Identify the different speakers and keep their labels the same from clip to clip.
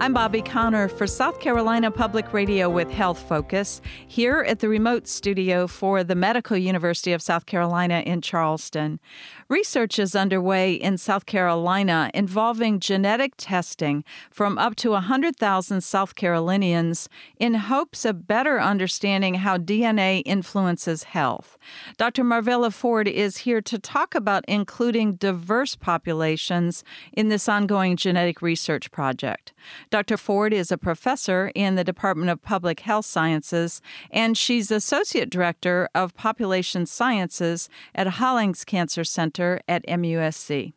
Speaker 1: I'm Bobbi Conner for South Carolina Public Radio with Health Focus, here at the remote studio for the Medical University of South Carolina in Charleston. Research is underway in South Carolina involving genetic testing from up to 100,000 South Carolinians in hopes of better understanding how DNA influences health. Dr. Marvella Ford is here to talk about including diverse populations in this ongoing genetic research project. Dr. Ford is a professor in the Department of Public Health Sciences, and she's Associate Director of Population Sciences at Hollings Cancer Center at MUSC.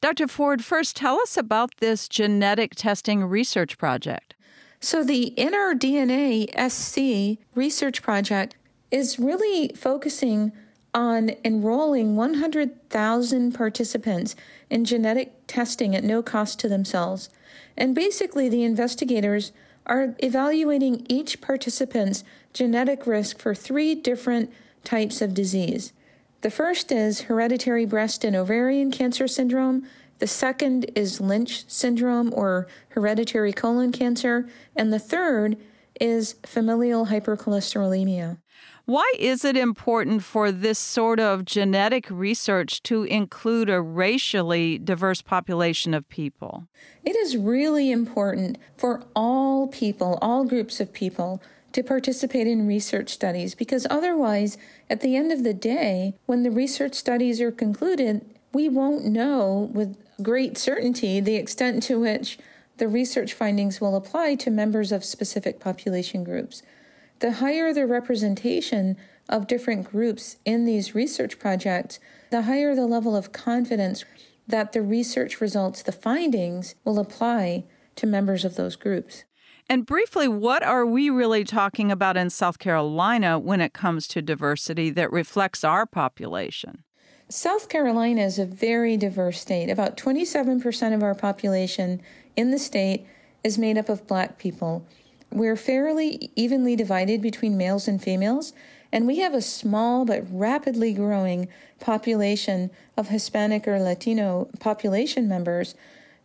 Speaker 1: Dr. Ford, first tell us about this genetic testing research project.
Speaker 2: So, the In Our DNA SC research project is really focusing on enrolling 100,000 participants in genetic testing at no cost to themselves. And basically, the investigators are evaluating each participant's genetic risk for three different types of disease. The first is hereditary breast and ovarian cancer syndrome. The second is Lynch syndrome or hereditary colon cancer. And the third is familial hypercholesterolemia.
Speaker 1: Why is it important for this sort of genetic research to include a racially diverse population of people?
Speaker 2: It is really important for all people, all groups of people, to participate in research studies because otherwise, at the end of the day, when the research studies are concluded, we won't know with great certainty the extent to which the research findings will apply to members of specific population groups. The higher the representation of different groups in these research projects, the higher the level of confidence that the research results, the findings, will apply to members of those groups.
Speaker 1: And briefly, what are we really talking about in South Carolina when it comes to diversity that reflects our population?
Speaker 2: South Carolina is a very diverse state. About 27% of our population in the state is made up of black people. We're fairly evenly divided between males and females, and we have a small but rapidly growing population of Hispanic or Latino population members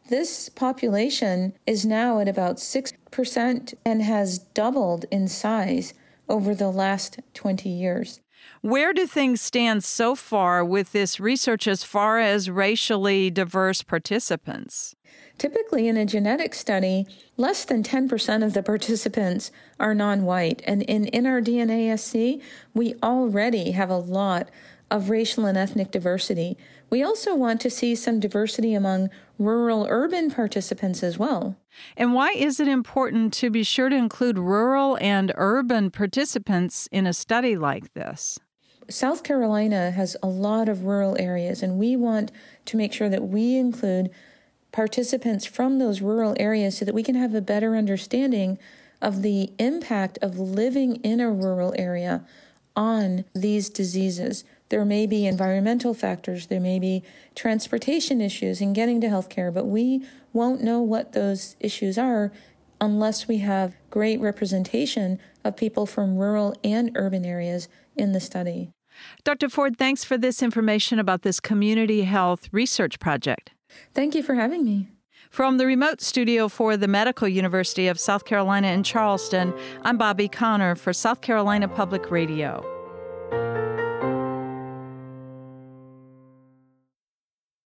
Speaker 2: this population is now at about 6% and has doubled in size over the last 20 years.
Speaker 1: Where do things stand so far with this research as far as racially diverse participants?
Speaker 2: Typically, in a genetic study, less than 10% of the participants are non white. And in, in our DNASC, we already have a lot of racial and ethnic diversity. We also want to see some diversity among rural urban participants as well.
Speaker 1: And why is it important to be sure to include rural and urban participants in a study like this?
Speaker 2: South Carolina has a lot of rural areas, and we want to make sure that we include participants from those rural areas so that we can have a better understanding of the impact of living in a rural area on these diseases. There may be environmental factors, there may be transportation issues in getting to healthcare, but we won't know what those issues are unless we have great representation of people from rural and urban areas in the study.
Speaker 1: Dr. Ford, thanks for this information about this community health research project.
Speaker 2: Thank you for having me.
Speaker 1: From the remote studio for the Medical University of South Carolina in Charleston, I'm Bobbi Conner for South Carolina Public Radio.